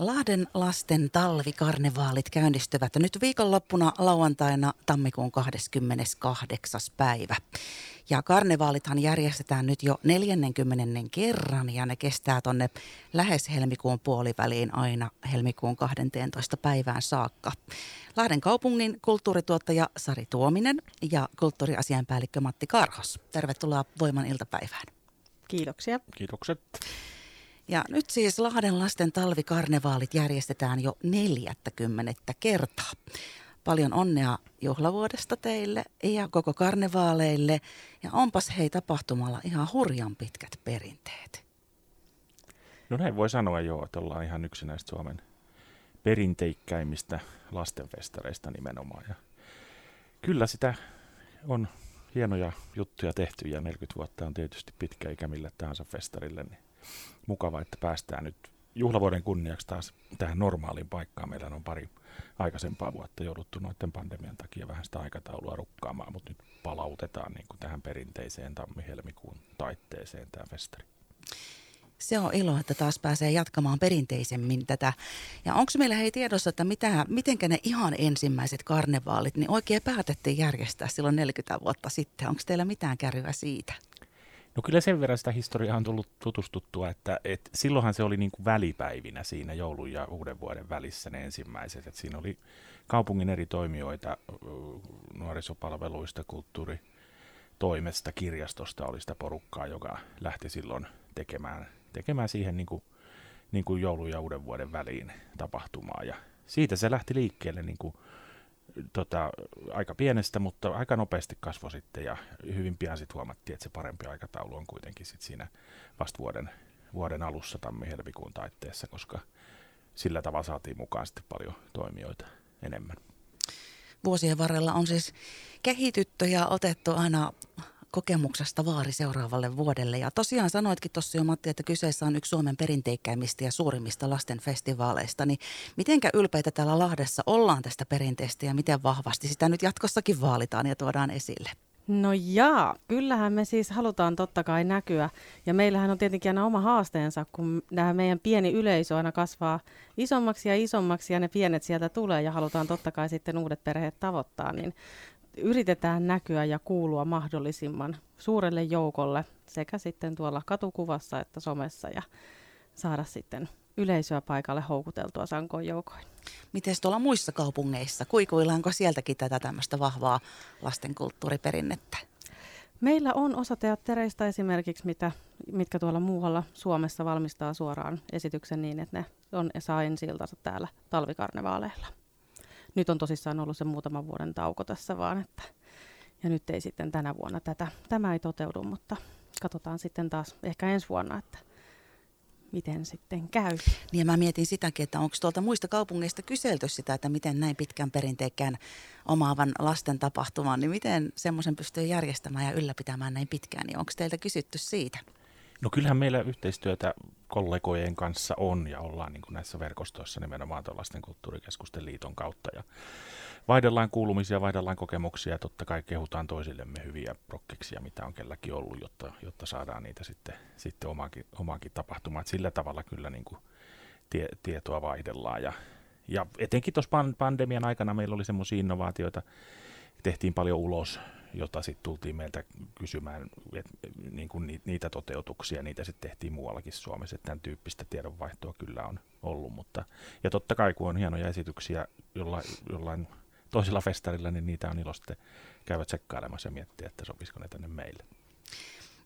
Lahden lasten talvikarnevaalit käynnistyvät nyt viikonloppuna lauantaina tammikuun 28. päivä. Ja karnevaalithan järjestetään nyt jo 40. kerran ja ne kestää tonne lähes helmikuun puoliväliin aina helmikuun 12. päivään saakka. Lahden kaupungin kulttuurituottaja Sari Tuominen ja kulttuuriasianpäällikkö Matti Karhos. Tervetuloa Voiman iltapäivään. Kiitoksia. Kiitokset. Ja nyt siis Lahden lasten talvikarnevaalit järjestetään jo 40 kertaa. Paljon onnea juhlavuodesta teille ja koko karnevaaleille. Ja onpas hei tapahtumalla ihan hurjan pitkät perinteet. No näin voi sanoa jo, että ollaan ihan yksi näistä Suomen perinteikkäimmistä lastenfestareista nimenomaan. Ja kyllä sitä on hienoja juttuja tehty ja 40 vuotta on tietysti pitkä ikä mille tahansa festarille, niin mukava, että päästään nyt juhlavuoden kunniaksi taas tähän normaaliin paikkaan. Meillä on pari aikaisempaa vuotta jouduttu noiden pandemian takia vähän sitä aikataulua rukkaamaan, mutta nyt palautetaan niin kuin tähän perinteiseen tammi-helmikuun taitteeseen tämä festari. Se on ilo, että taas pääsee jatkamaan perinteisemmin tätä. Ja onko meillä hei tiedossa, että mitä, mitenkä ne ihan ensimmäiset karnevaalit, niin oikein päätettiin järjestää silloin 40 vuotta sitten. Onko teillä mitään kärryä siitä? No kyllä sen verran sitä historiaa on tullut tutustuttua, että et silloinhan se oli niin kuin välipäivinä siinä joulun ja uuden vuoden välissä ne ensimmäiset. Et siinä oli kaupungin eri toimijoita nuorisopalveluista, kulttuuritoimesta, kirjastosta oli sitä porukkaa, joka lähti silloin tekemään, tekemään siihen niin kuin, niin kuin joulun ja uuden vuoden väliin tapahtumaa. Ja siitä se lähti liikkeelle niin kuin tota, aika pienestä, mutta aika nopeasti kasvoi sitten ja hyvin pian sitten huomattiin, että se parempi aikataulu on kuitenkin sit siinä vasta vuoden, vuoden alussa tammi-helmikuun taitteessa, koska sillä tavalla saatiin mukaan sitten paljon toimijoita enemmän. Vuosien varrella on siis kehitytty ja otettu aina kokemuksesta vaari seuraavalle vuodelle. Ja tosiaan sanoitkin tuossa jo Matti, että kyseessä on yksi Suomen perinteikkäimmistä ja suurimmista lasten festivaaleista. Niin mitenkä ylpeitä täällä Lahdessa ollaan tästä perinteestä ja miten vahvasti sitä nyt jatkossakin vaalitaan ja tuodaan esille? No jaa, kyllähän me siis halutaan totta kai näkyä. Ja meillähän on tietenkin aina oma haasteensa, kun nämä meidän pieni yleisö aina kasvaa isommaksi ja isommaksi ja ne pienet sieltä tulee ja halutaan totta kai sitten uudet perheet tavoittaa. Niin yritetään näkyä ja kuulua mahdollisimman suurelle joukolle sekä sitten tuolla katukuvassa että somessa ja saada sitten yleisöä paikalle houkuteltua sankoin joukoin. Miten tuolla muissa kaupungeissa? Kuikuillaanko sieltäkin tätä tämmöistä vahvaa lastenkulttuuriperinnettä? Meillä on osa teattereista esimerkiksi, mitä, mitkä tuolla muualla Suomessa valmistaa suoraan esityksen niin, että ne on, saa ensi täällä talvikarnevaaleilla nyt on tosissaan ollut se muutaman vuoden tauko tässä vaan, että, ja nyt ei sitten tänä vuonna tätä, tämä ei toteudu, mutta katsotaan sitten taas ehkä ensi vuonna, että miten sitten käy. Niin ja mä mietin sitäkin, että onko tuolta muista kaupungeista kyselty sitä, että miten näin pitkän perinteikkään omaavan lasten tapahtuman, niin miten semmoisen pystyy järjestämään ja ylläpitämään näin pitkään, niin onko teiltä kysytty siitä? No kyllähän meillä yhteistyötä kollegojen kanssa on ja ollaan niin kuin näissä verkostoissa nimenomaan lasten kulttuurikeskusten liiton kautta. Ja vaihdellaan kuulumisia, vaihdellaan kokemuksia ja totta kai kehutaan toisillemme hyviä prokkiksia, mitä on kelläkin ollut, jotta, jotta saadaan niitä sitten, sitten omaankin, omaankin tapahtumaan. Et sillä tavalla kyllä niin kuin tie, tietoa vaihdellaan. Ja, ja etenkin tuossa pandemian aikana meillä oli semmoisia innovaatioita, tehtiin paljon ulos jota sitten tultiin meiltä kysymään, et, niin kuin niitä toteutuksia, niitä sitten tehtiin muuallakin Suomessa, että tämän tyyppistä tiedonvaihtoa kyllä on ollut, mutta ja totta kai kun on hienoja esityksiä jollain, jollain toisella festarilla, niin niitä on ilo sitten käydä tsekkailemassa ja miettiä, että sopisiko ne tänne meille.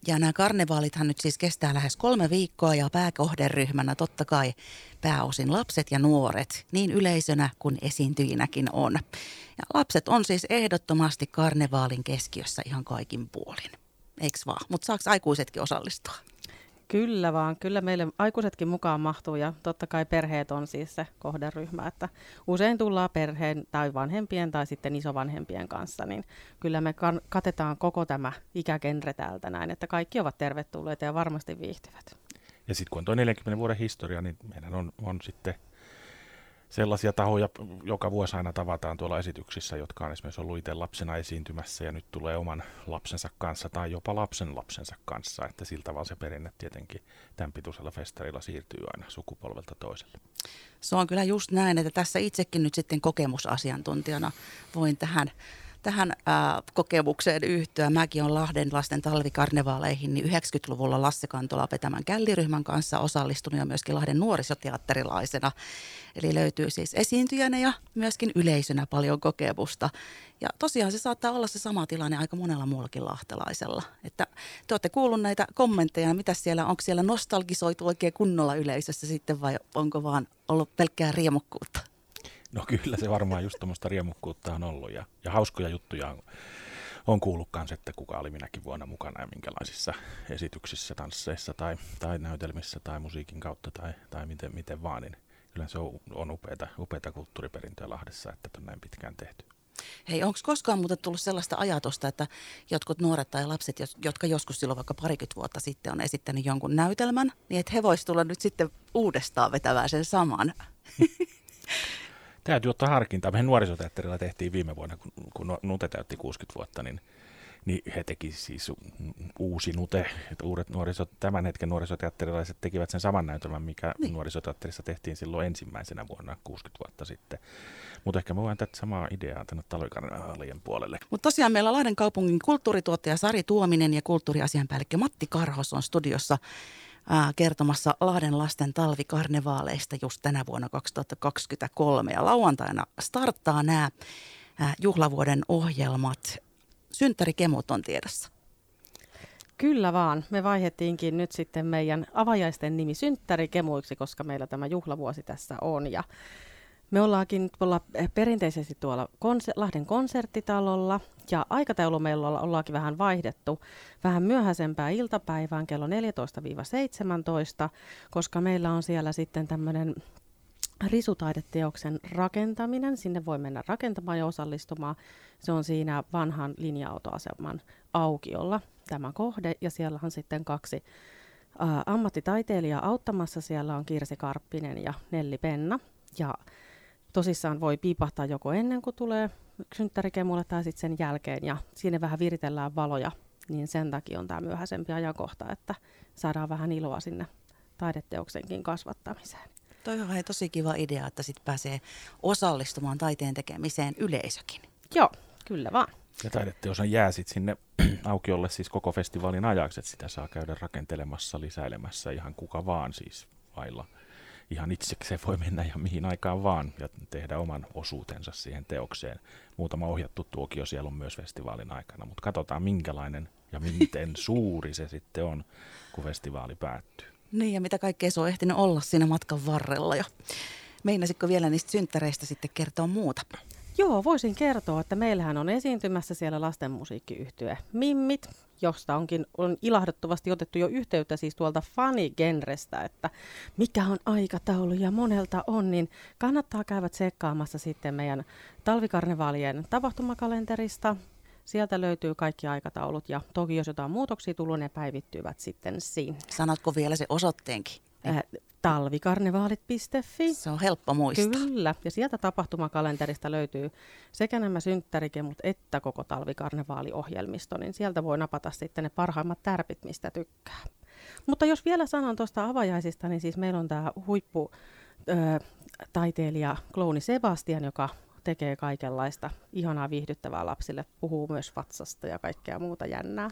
Ja nämä karnevaalithan nyt siis kestää lähes kolme viikkoa ja pääkohderyhmänä totta kai pääosin lapset ja nuoret, niin yleisönä kuin esiintyjinäkin on. Ja lapset on siis ehdottomasti karnevaalin keskiössä ihan kaikin puolin. Eiks vaan? Mutta saako aikuisetkin osallistua? Kyllä vaan, kyllä meille aikuisetkin mukaan mahtuu ja totta kai perheet on siis se kohderyhmä, että usein tullaan perheen tai vanhempien tai sitten isovanhempien kanssa, niin kyllä me katetaan koko tämä ikägenre täältä näin, että kaikki ovat tervetulleita ja varmasti viihtyvät. Ja sitten kun on tuo 40 vuoden historia, niin meidän on, on sitten sellaisia tahoja joka vuosi aina tavataan tuolla esityksissä, jotka on esimerkiksi ollut itse lapsena esiintymässä ja nyt tulee oman lapsensa kanssa tai jopa lapsen lapsensa kanssa, että sillä tavalla se perinne tietenkin tämän pituisella festarilla siirtyy aina sukupolvelta toiselle. Se on kyllä just näin, että tässä itsekin nyt sitten kokemusasiantuntijana voin tähän tähän ää, kokemukseen yhtyä. Mäkin olen Lahden lasten talvikarnevaaleihin niin 90-luvulla Lasse Kantola vetämän källiryhmän kanssa osallistunut ja myöskin Lahden nuorisoteatterilaisena. Eli löytyy siis esiintyjänä ja myöskin yleisönä paljon kokemusta. Ja tosiaan se saattaa olla se sama tilanne aika monella muullakin lahtelaisella. Että te olette kuullut näitä kommentteja, mitä siellä, onko siellä nostalgisoitu oikein kunnolla yleisössä sitten vai onko vaan ollut pelkkää riemukkuutta? No kyllä se varmaan just tuommoista riemukkuutta on ollut ja, ja hauskoja juttuja on, on kuullut kanssa, että kuka oli minäkin vuonna mukana ja minkälaisissa esityksissä, tansseissa tai, tai näytelmissä tai musiikin kautta tai, tai miten, miten vaan, niin kyllä se on, on upeata, upeata kulttuuriperintöä Lahdessa, että on näin pitkään tehty. Hei, onko koskaan muuten tullut sellaista ajatusta, että jotkut nuoret tai lapset, jotka joskus silloin vaikka parikymmentä vuotta sitten on esittänyt jonkun näytelmän, niin että he voisivat tulla nyt sitten uudestaan vetämään sen saman? täytyy ottaa harkintaa. Meidän nuorisoteatterilla tehtiin viime vuonna, kun, kun Nute täytti 60 vuotta, niin, niin he teki siis uusi Nute. Että uudet nuoriso, tämän hetken nuorisoteatterilaiset tekivät sen saman näytelmän, mikä niin. nuorisoteatterissa tehtiin silloin ensimmäisenä vuonna 60 vuotta sitten. Mutta ehkä me voidaan tätä samaa ideaa tänne talvikarnevaalien puolelle. Mutta tosiaan meillä Lahden kaupungin kulttuurituottaja Sari Tuominen ja kulttuuriasianpäällikkö Matti Karhos on studiossa kertomassa Lahden lasten talvikarnevaaleista just tänä vuonna 2023. Ja lauantaina starttaa nämä juhlavuoden ohjelmat. Synttärikemut on tiedossa. Kyllä vaan. Me vaihettiinkin nyt sitten meidän avajaisten nimi synttärikemuiksi, koska meillä tämä juhlavuosi tässä on. Ja me ollaankin tuolla eh, perinteisesti tuolla konser- Lahden konserttitalolla ja aikataulu meillä ollaankin vähän vaihdettu vähän myöhäisempää iltapäivään kello 14-17, koska meillä on siellä sitten tämmöinen risutaideteoksen rakentaminen. Sinne voi mennä rakentamaan ja osallistumaan. Se on siinä vanhan linja-autoaseman aukiolla tämä kohde ja siellä on sitten kaksi ammattitaiteilijaa auttamassa. Siellä on Kirsi Karppinen ja Nelli Penna. Ja tosissaan voi piipahtaa joko ennen kuin tulee synttärikemulle tai sitten sen jälkeen ja siinä vähän viritellään valoja, niin sen takia on tämä myöhäisempi ajankohta, että saadaan vähän iloa sinne taideteoksenkin kasvattamiseen. Toi on hei, tosi kiva idea, että sitten pääsee osallistumaan taiteen tekemiseen yleisökin. Joo, kyllä vaan. Ja taideteosan jää sitten sinne aukiolle siis koko festivaalin ajaksi, että sitä saa käydä rakentelemassa, lisäilemässä ihan kuka vaan siis vailla ihan itsekseen voi mennä ja mihin aikaan vaan ja tehdä oman osuutensa siihen teokseen. Muutama ohjattu tuokio siellä on myös festivaalin aikana, mutta katsotaan minkälainen ja miten suuri se sitten on, kun festivaali päättyy. Niin ja mitä kaikkea se on ehtinyt olla siinä matkan varrella jo. Meinasitko vielä niistä synttäreistä sitten kertoa muuta? Joo, voisin kertoa, että meillähän on esiintymässä siellä lastenmusiikkiyhtye Mimmit, josta onkin on ilahduttavasti otettu jo yhteyttä siis tuolta fanigenrestä, että mikä on aikataulu ja monelta on, niin kannattaa käydä tsekkaamassa sitten meidän talvikarnevaalien tapahtumakalenterista. Sieltä löytyy kaikki aikataulut ja toki jos jotain muutoksia tullut, ne päivittyvät sitten siinä. Sanotko vielä se osoitteenkin? Äh, talvikarnevaalit.fi. Se on helppo muistaa. Kyllä, ja sieltä tapahtumakalenterista löytyy sekä nämä synttärikemut että koko talvikarnevaaliohjelmisto, niin sieltä voi napata sitten ne parhaimmat tärpit, mistä tykkää. Mutta jos vielä sanon tuosta avajaisista, niin siis meillä on tämä huippu ö, taiteilija Klouni Sebastian, joka tekee kaikenlaista ihanaa viihdyttävää lapsille, puhuu myös vatsasta ja kaikkea muuta jännää.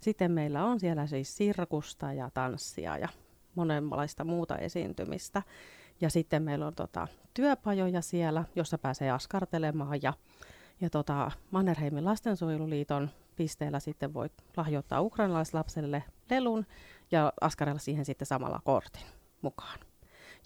Sitten meillä on siellä siis sirkusta ja tanssia ja monenlaista muuta esiintymistä. Ja sitten meillä on tota, työpajoja siellä, jossa pääsee askartelemaan ja, ja tota, Mannerheimin lastensuojeluliiton pisteellä sitten voit lahjoittaa ukrainalaislapselle lelun ja askarella siihen sitten samalla kortin mukaan.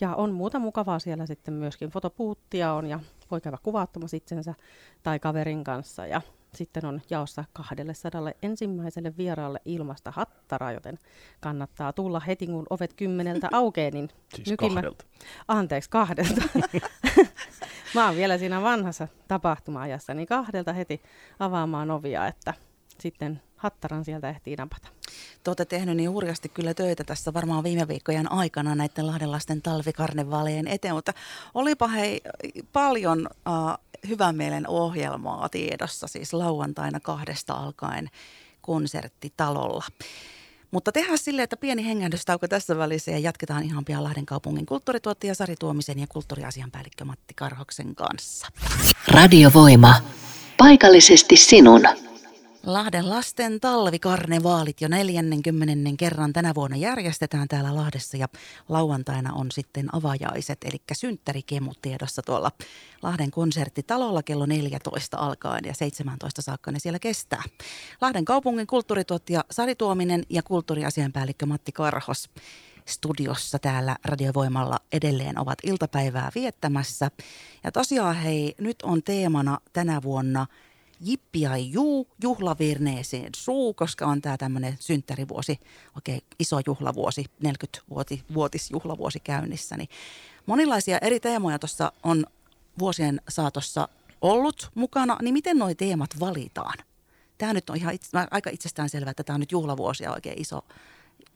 Ja on muuta mukavaa siellä sitten myöskin. Fotopuuttia on ja voi käydä kuvaattamassa itsensä tai kaverin kanssa ja sitten on jaossa 200 ensimmäiselle vieraalle ilmasta hattara, joten kannattaa tulla heti, kun ovet kymmeneltä aukeaa. Niin siis nykimä... kahdelta. Anteeksi, kahdelta. Mä oon vielä siinä vanhassa tapahtuma-ajassa, niin kahdelta heti avaamaan ovia, että sitten hattaran sieltä ehtii napata. te olette tehnyt niin hurjasti kyllä töitä tässä varmaan viime viikkojen aikana näiden lahdenlaisten talvikarnevaalien eteen, mutta olipa hei paljon uh, hyvän mielen ohjelmaa tiedossa, siis lauantaina kahdesta alkaen konserttitalolla. Mutta tehdään silleen, että pieni hengähdystauko tässä välissä ja jatketaan ihan pian Lahden kaupungin kulttuurituottaja Sari Tuomisen ja kulttuuriasianpäällikkö Matti Karhoksen kanssa. Radiovoima. Paikallisesti sinun. Lahden lasten talvikarnevaalit jo 40 kerran tänä vuonna järjestetään täällä Lahdessa ja lauantaina on sitten avajaiset, eli synttärikemut tiedossa tuolla Lahden konserttitalolla kello 14 alkaen ja 17 saakka ne siellä kestää. Lahden kaupungin kulttuurituottaja Sari Tuominen ja kulttuuriasianpäällikkö Matti Karhos studiossa täällä Radiovoimalla edelleen ovat iltapäivää viettämässä. Ja tosiaan hei, nyt on teemana tänä vuonna – jippiai juu, juhlavirneeseen suu, koska on tämä tämmöinen synttärivuosi, oikein iso juhlavuosi, 40-vuotisjuhlavuosi käynnissä. Niin monilaisia eri teemoja tuossa on vuosien saatossa ollut mukana, niin miten nuo teemat valitaan? Tämä nyt on ihan itse, aika itsestään selvää, että tämä on nyt juhlavuosi ja oikein iso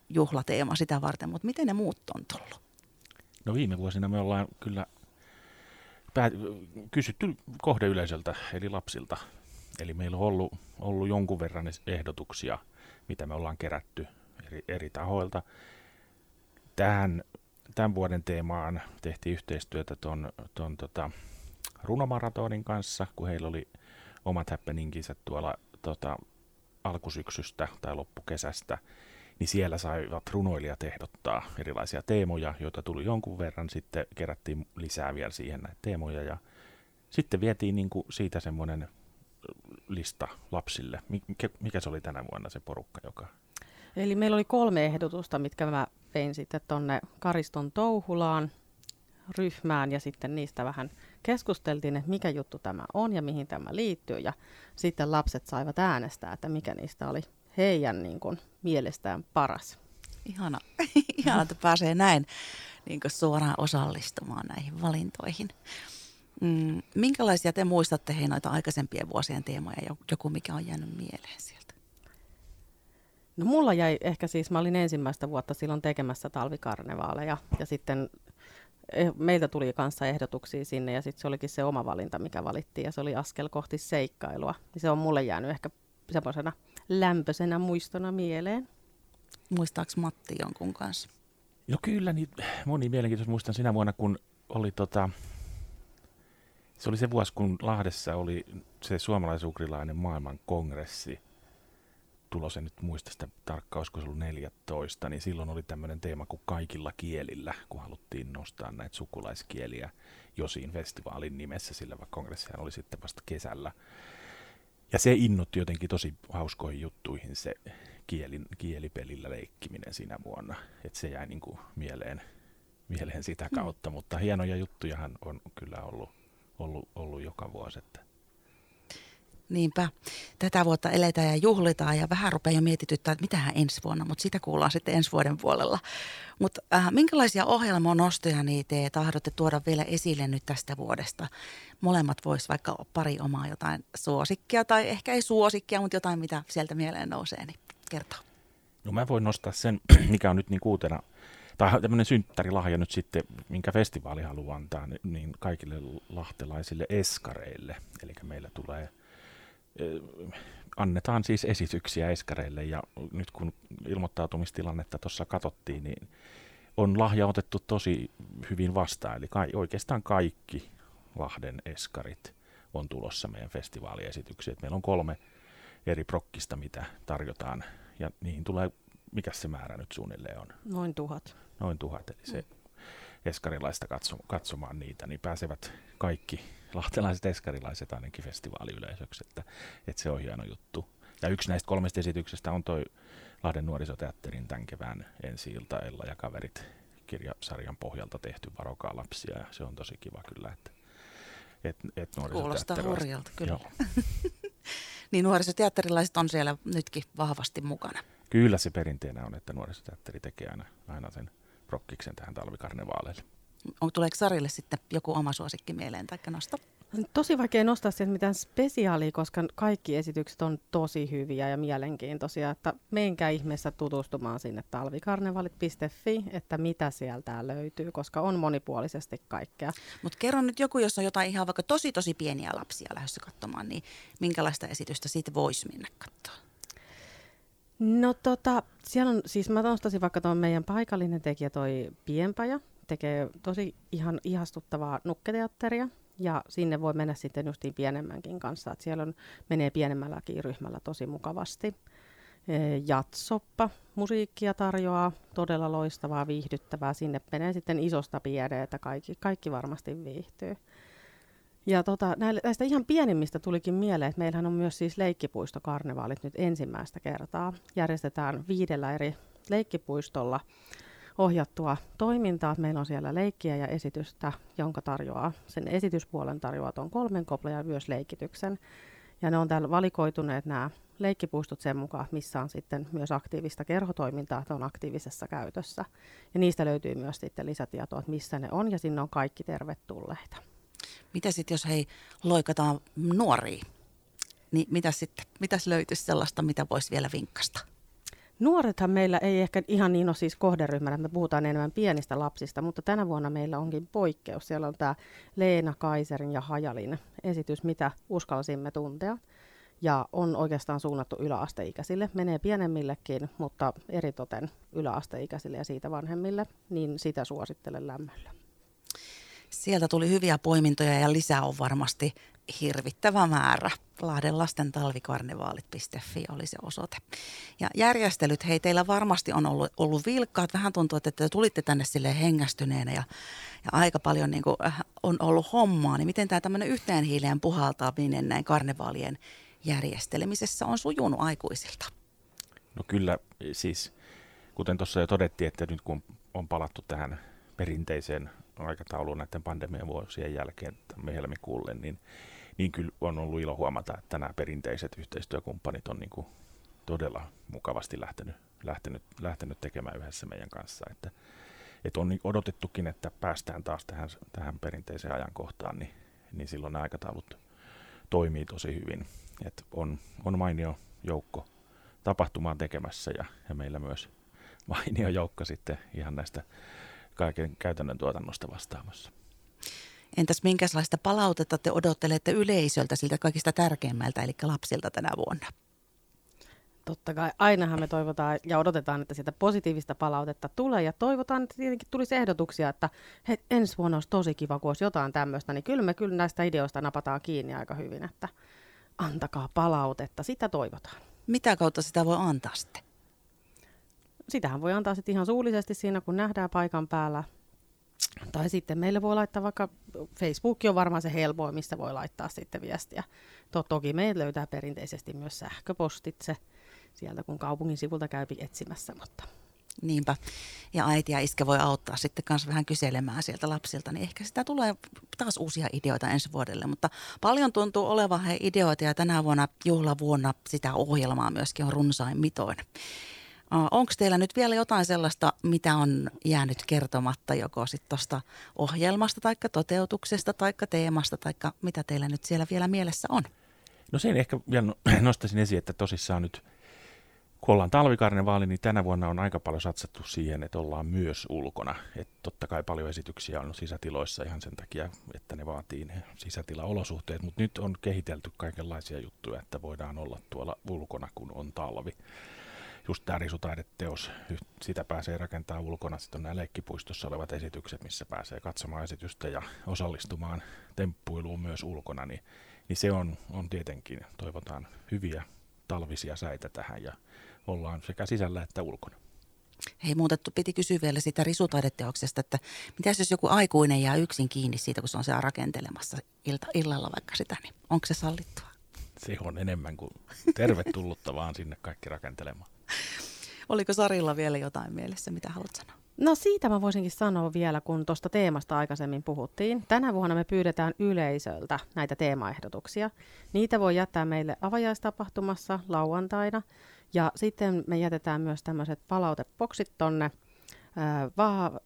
juhlateema sitä varten, mutta miten ne muut on tullut? No viime vuosina me ollaan kyllä päät- kysytty kohdeyleisöltä, eli lapsilta, Eli meillä on ollut, ollut jonkun verran ehdotuksia, mitä me ollaan kerätty eri, eri tahoilta. Tähän, tämän vuoden teemaan tehtiin yhteistyötä tuon ton, tota, runomaratonin kanssa, kun heillä oli omat happeninginsä tuolla tota, alkusyksystä tai loppukesästä, niin siellä saivat runoilijat ehdottaa erilaisia teemoja, joita tuli jonkun verran. Sitten kerättiin lisää vielä siihen näitä teemoja ja sitten vietiin niin kuin siitä semmoinen lista lapsille? Mikä, mikä se oli tänä vuonna se porukka, joka... Eli meillä oli kolme ehdotusta, mitkä mä vein sitten tuonne Kariston Touhulaan ryhmään ja sitten niistä vähän keskusteltiin, että mikä juttu tämä on ja mihin tämä liittyy. Ja sitten lapset saivat äänestää, että mikä niistä oli heidän niin kuin, mielestään paras. Ihana, Ihana että pääsee näin niin suoraan osallistumaan näihin valintoihin. Mm, minkälaisia te muistatte hei noita aikaisempien vuosien teemoja, joku mikä on jäänyt mieleen sieltä? No mulla jäi ehkä siis, mä olin ensimmäistä vuotta silloin tekemässä talvikarnevaaleja ja sitten eh, meiltä tuli kanssa ehdotuksia sinne ja sitten se olikin se oma valinta, mikä valittiin ja se oli askel kohti seikkailua. Niin se on mulle jäänyt ehkä semmoisena lämpöisenä muistona mieleen. Muistaako Matti jonkun kanssa? No kyllä, niin moni mielenkiintoista muistan sinä vuonna, kun oli tota, se oli se vuosi, kun Lahdessa oli se suomalaisukrilainen maailman kongressi. Tulos en nyt muista sitä tarkkaan, olisiko se ollut 14, niin silloin oli tämmöinen teema kuin kaikilla kielillä, kun haluttiin nostaa näitä sukulaiskieliä Josiin festivaalin nimessä, sillä vaikka kongressihan oli sitten vasta kesällä. Ja se innotti jotenkin tosi hauskoihin juttuihin se kielin, kielipelillä leikkiminen siinä vuonna. Että se jäi niin kuin mieleen, mieleen sitä kautta, mm. mutta hienoja juttujahan on kyllä ollut ollut, ollut joka vuosi. Että. Niinpä. Tätä vuotta eletään ja juhlitaan ja vähän rupeaa jo mietityttää, että mitähän ensi vuonna, mutta sitä kuullaan sitten ensi vuoden puolella. Mutta äh, minkälaisia ohjelmanostoja niin te tahdotte tuoda vielä esille nyt tästä vuodesta? Molemmat vois vaikka pari omaa jotain suosikkia tai ehkä ei suosikkia, mutta jotain mitä sieltä mieleen nousee, niin kertoo. No mä voin nostaa sen, mikä on nyt niin kuutena tai tämmöinen synttärilahja nyt sitten, minkä festivaali haluaa antaa, niin kaikille lahtelaisille eskareille. Eli meillä tulee, annetaan siis esityksiä eskareille ja nyt kun ilmoittautumistilannetta tuossa katsottiin, niin on lahja otettu tosi hyvin vastaan. Eli ka- oikeastaan kaikki Lahden eskarit on tulossa meidän festivaaliesityksiin. Meillä on kolme eri prokkista, mitä tarjotaan ja niihin tulee, mikä se määrä nyt suunnilleen on? Noin tuhat noin tuhat, eli se eskarilaista katso, katsomaan niitä, niin pääsevät kaikki lahtelaiset eskarilaiset ainakin festivaaliyleisöksi, että, että se on hieno juttu. Ja yksi näistä kolmesta esityksestä on toi Lahden nuorisoteatterin tämän kevään ensi ilta Ella ja kaverit kirjasarjan pohjalta tehty Varokaa lapsia, ja se on tosi kiva kyllä, että et, et Kuulostaa hurjalta, kyllä. Joo. niin nuorisoteatterilaiset on siellä nytkin vahvasti mukana. Kyllä se perinteenä on, että nuorisoteatteri tekee aina, aina sen prokkiksen tähän talvikarnevaaleille. On, tuleeko Sarille sitten joku oma suosikki mieleen tai nosto? Tosi vaikea nostaa sieltä mitään spesiaalia, koska kaikki esitykset on tosi hyviä ja mielenkiintoisia. Että menkää ihmeessä tutustumaan sinne talvikarnevalit.fi, että mitä sieltä löytyy, koska on monipuolisesti kaikkea. Mutta kerro nyt joku, jos on jotain ihan vaikka tosi tosi pieniä lapsia lähdössä katsomaan, niin minkälaista esitystä siitä voisi mennä katsomaan? No tota, siellä on, siis mä nostasin vaikka tuon meidän paikallinen tekijä toi Pienpaja, tekee tosi ihan ihastuttavaa nukketeatteria, ja sinne voi mennä sitten justiin pienemmänkin kanssa, että siellä on, menee pienemmälläkin ryhmällä tosi mukavasti. Jatsoppa musiikkia tarjoaa, todella loistavaa, viihdyttävää. Sinne menee sitten isosta pieneen, että kaikki, kaikki varmasti viihtyy. Ja tota, näistä ihan pienimmistä tulikin mieleen, että meillähän on myös siis leikkipuistokarnevaalit nyt ensimmäistä kertaa. Järjestetään viidellä eri leikkipuistolla ohjattua toimintaa. Meillä on siellä leikkiä ja esitystä, jonka tarjoaa, sen esityspuolen tarjoaa tuon kolmen kopla ja myös leikityksen. Ja ne on täällä valikoituneet nämä leikkipuistot sen mukaan, missä on sitten myös aktiivista kerhotoimintaa, että on aktiivisessa käytössä. Ja niistä löytyy myös sitten lisätietoa, että missä ne on, ja sinne on kaikki tervetulleita. Mitä sitten, jos hei loikataan nuoria, niin mitä sitten, mitäs löytyisi sellaista, mitä voisi vielä vinkkasta? Nuorethan meillä ei ehkä ihan niin ole siis kohderyhmänä, me puhutaan enemmän pienistä lapsista, mutta tänä vuonna meillä onkin poikkeus. Siellä on tämä Leena Kaiserin ja Hajalin esitys, mitä uskalsimme tuntea. Ja on oikeastaan suunnattu yläasteikäisille. Menee pienemmillekin, mutta eritoten yläasteikäisille ja siitä vanhemmille, niin sitä suosittelen lämmöllä. Sieltä tuli hyviä poimintoja ja lisää on varmasti hirvittävä määrä. Lahden lasten talvikarnevaalit.fi oli se osoite. Ja järjestelyt, hei teillä varmasti on ollut, ollut vilkkaat. Vähän tuntuu, että te tulitte tänne sille hengästyneenä ja, ja aika paljon niin kuin, äh, on ollut hommaa. Niin miten tämä tämmöinen yhteen hiileen puhaltaminen näin karnevaalien järjestelemisessä on sujunut aikuisilta? No kyllä siis, kuten tuossa jo todettiin, että nyt kun on palattu tähän perinteiseen aikatauluun näiden pandemian vuosien jälkeen helmikuulle, niin, niin kyllä on ollut ilo huomata, että nämä perinteiset yhteistyökumppanit on niin kuin todella mukavasti lähtenyt, lähtenyt, lähtenyt tekemään yhdessä meidän kanssa. Että, että on odotettukin, että päästään taas tähän, tähän perinteiseen ajankohtaan, niin, niin silloin nämä aikataulut toimii tosi hyvin. että on, on mainio joukko tapahtumaa tekemässä ja, ja meillä myös mainio joukko sitten ihan näistä kaiken käytännön tuotannosta vastaamassa. Entäs minkälaista palautetta te odottelette yleisöltä siltä kaikista tärkeimmältä, eli lapsilta tänä vuonna? Totta kai ainahan me toivotaan ja odotetaan, että sieltä positiivista palautetta tulee ja toivotaan, että tietenkin tulisi ehdotuksia, että he, ensi vuonna olisi tosi kiva, kun olisi jotain tämmöistä, niin kyllä me kyllä näistä ideoista napataan kiinni aika hyvin, että antakaa palautetta, sitä toivotaan. Mitä kautta sitä voi antaa sitten? Sitähän voi antaa sitten ihan suullisesti siinä, kun nähdään paikan päällä. Tai sitten meille voi laittaa vaikka, Facebook on varmaan se helpoin, mistä voi laittaa sitten viestiä. Toki meitä löytää perinteisesti myös sähköpostitse sieltä, kun kaupungin sivulta käypi etsimässä, mutta Niinpä. Ja äiti ja iskä voi auttaa sitten kanssa vähän kyselemään sieltä lapsilta, niin ehkä sitä tulee taas uusia ideoita ensi vuodelle. Mutta paljon tuntuu olevan he ideoita ja tänä vuonna juhlavuonna sitä ohjelmaa myöskin on runsain mitoin. Onko teillä nyt vielä jotain sellaista, mitä on jäänyt kertomatta joko sitten tuosta ohjelmasta tai toteutuksesta tai teemasta tai mitä teillä nyt siellä vielä mielessä on? No sen ehkä vielä nostaisin esiin, että tosissaan nyt kun ollaan talvikarnevaali, niin tänä vuonna on aika paljon satsattu siihen, että ollaan myös ulkona. Et totta kai paljon esityksiä on sisätiloissa ihan sen takia, että ne vaatii ne sisätilaolosuhteet, mutta nyt on kehitelty kaikenlaisia juttuja, että voidaan olla tuolla ulkona, kun on talvi just tämä risutaideteos, sitä pääsee rakentamaan ulkona. Sitten on nämä leikkipuistossa olevat esitykset, missä pääsee katsomaan esitystä ja osallistumaan temppuiluun myös ulkona, niin, niin se on, on tietenkin, toivotaan hyviä talvisia säitä tähän ja ollaan sekä sisällä että ulkona. Hei muutettu, piti kysyä vielä siitä risutaideteoksesta, että mitä jos joku aikuinen jää yksin kiinni siitä, kun se on siellä rakentelemassa ilta, illalla vaikka sitä, niin onko se sallittua? Se on enemmän kuin tervetullutta vaan sinne kaikki rakentelemaan. Oliko Sarilla vielä jotain mielessä, mitä haluat sanoa? No siitä mä voisinkin sanoa vielä, kun tuosta teemasta aikaisemmin puhuttiin. Tänä vuonna me pyydetään yleisöltä näitä teemaehdotuksia. Niitä voi jättää meille avajaistapahtumassa lauantaina. Ja sitten me jätetään myös tämmöiset palauteboksit tonne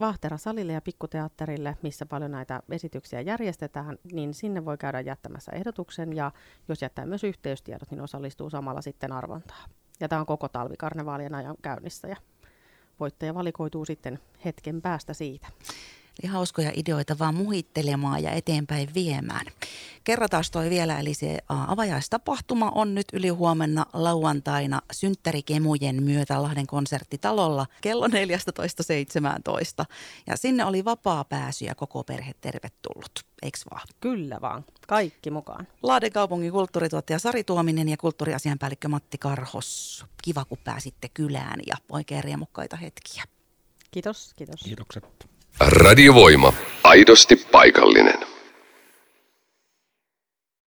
Vahtera-salille ja pikkuteatterille, missä paljon näitä esityksiä järjestetään, niin sinne voi käydä jättämässä ehdotuksen ja jos jättää myös yhteystiedot, niin osallistuu samalla sitten arvontaan. Ja tämä on koko talvikarnevaalien ajan käynnissä ja voittaja valikoituu sitten hetken päästä siitä. Eli hauskoja ideoita vaan muhittelemaan ja eteenpäin viemään. Kerrotaan toi vielä, eli se avajaistapahtuma on nyt yli huomenna lauantaina synttärikemujen myötä Lahden konserttitalolla kello 14.17. Ja sinne oli vapaa pääsy ja koko perhe tervetullut, eiks vaan? Kyllä vaan, kaikki mukaan. Lahden kaupungin kulttuurituottaja Sari Tuominen ja kulttuuriasianpäällikkö Matti Karhos. Kiva, kun pääsitte kylään ja oikein riemukkaita hetkiä. Kiitos, kiitos. Kiitokset. Radiovoima. Aidosti paikallinen.